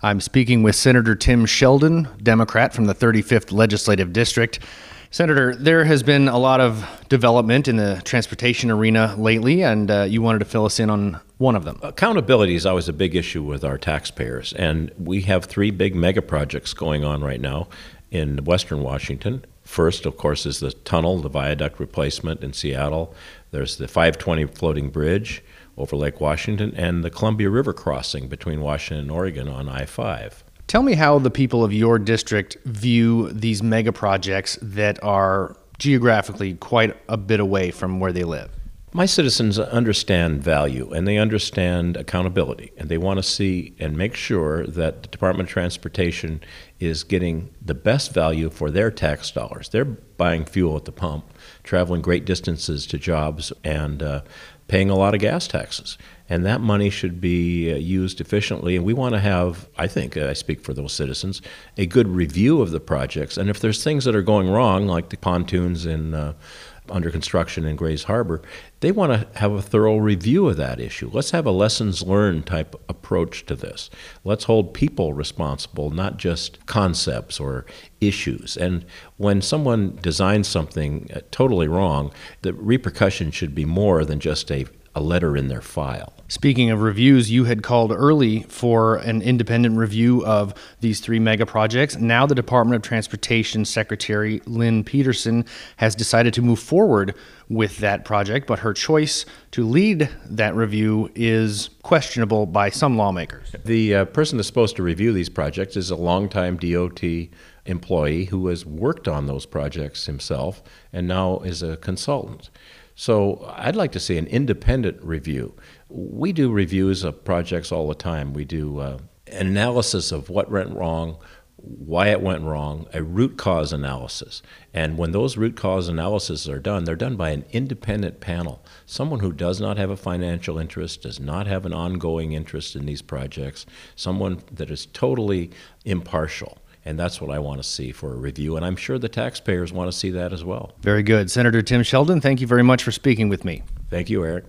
I'm speaking with Senator Tim Sheldon, Democrat from the 35th Legislative District. Senator, there has been a lot of development in the transportation arena lately, and uh, you wanted to fill us in on one of them. Accountability is always a big issue with our taxpayers, and we have three big mega projects going on right now in Western Washington. First, of course, is the tunnel, the viaduct replacement in Seattle. There's the 520 floating bridge over Lake Washington, and the Columbia River crossing between Washington and Oregon on I 5. Tell me how the people of your district view these mega projects that are geographically quite a bit away from where they live. My citizens understand value and they understand accountability, and they want to see and make sure that the Department of Transportation is getting the best value for their tax dollars. They're buying fuel at the pump, traveling great distances to jobs, and uh, paying a lot of gas taxes. And that money should be uh, used efficiently. And we want to have, I think, I speak for those citizens, a good review of the projects. And if there's things that are going wrong, like the pontoons in uh, under construction in Grays Harbor, they want to have a thorough review of that issue. Let's have a lessons learned type approach to this. Let's hold people responsible, not just concepts or issues. And when someone designs something uh, totally wrong, the repercussion should be more than just a a letter in their file. Speaking of reviews, you had called early for an independent review of these three mega projects. Now, the Department of Transportation Secretary Lynn Peterson has decided to move forward with that project, but her choice to lead that review is questionable by some lawmakers. The uh, person that's supposed to review these projects is a longtime DOT employee who has worked on those projects himself and now is a consultant. So I'd like to see an independent review. We do reviews of projects all the time. We do uh, analysis of what went wrong, why it went wrong, a root cause analysis. And when those root cause analyses are done, they're done by an independent panel, someone who does not have a financial interest, does not have an ongoing interest in these projects, someone that is totally impartial. And that's what I want to see for a review. And I'm sure the taxpayers want to see that as well. Very good. Senator Tim Sheldon, thank you very much for speaking with me. Thank you, Eric.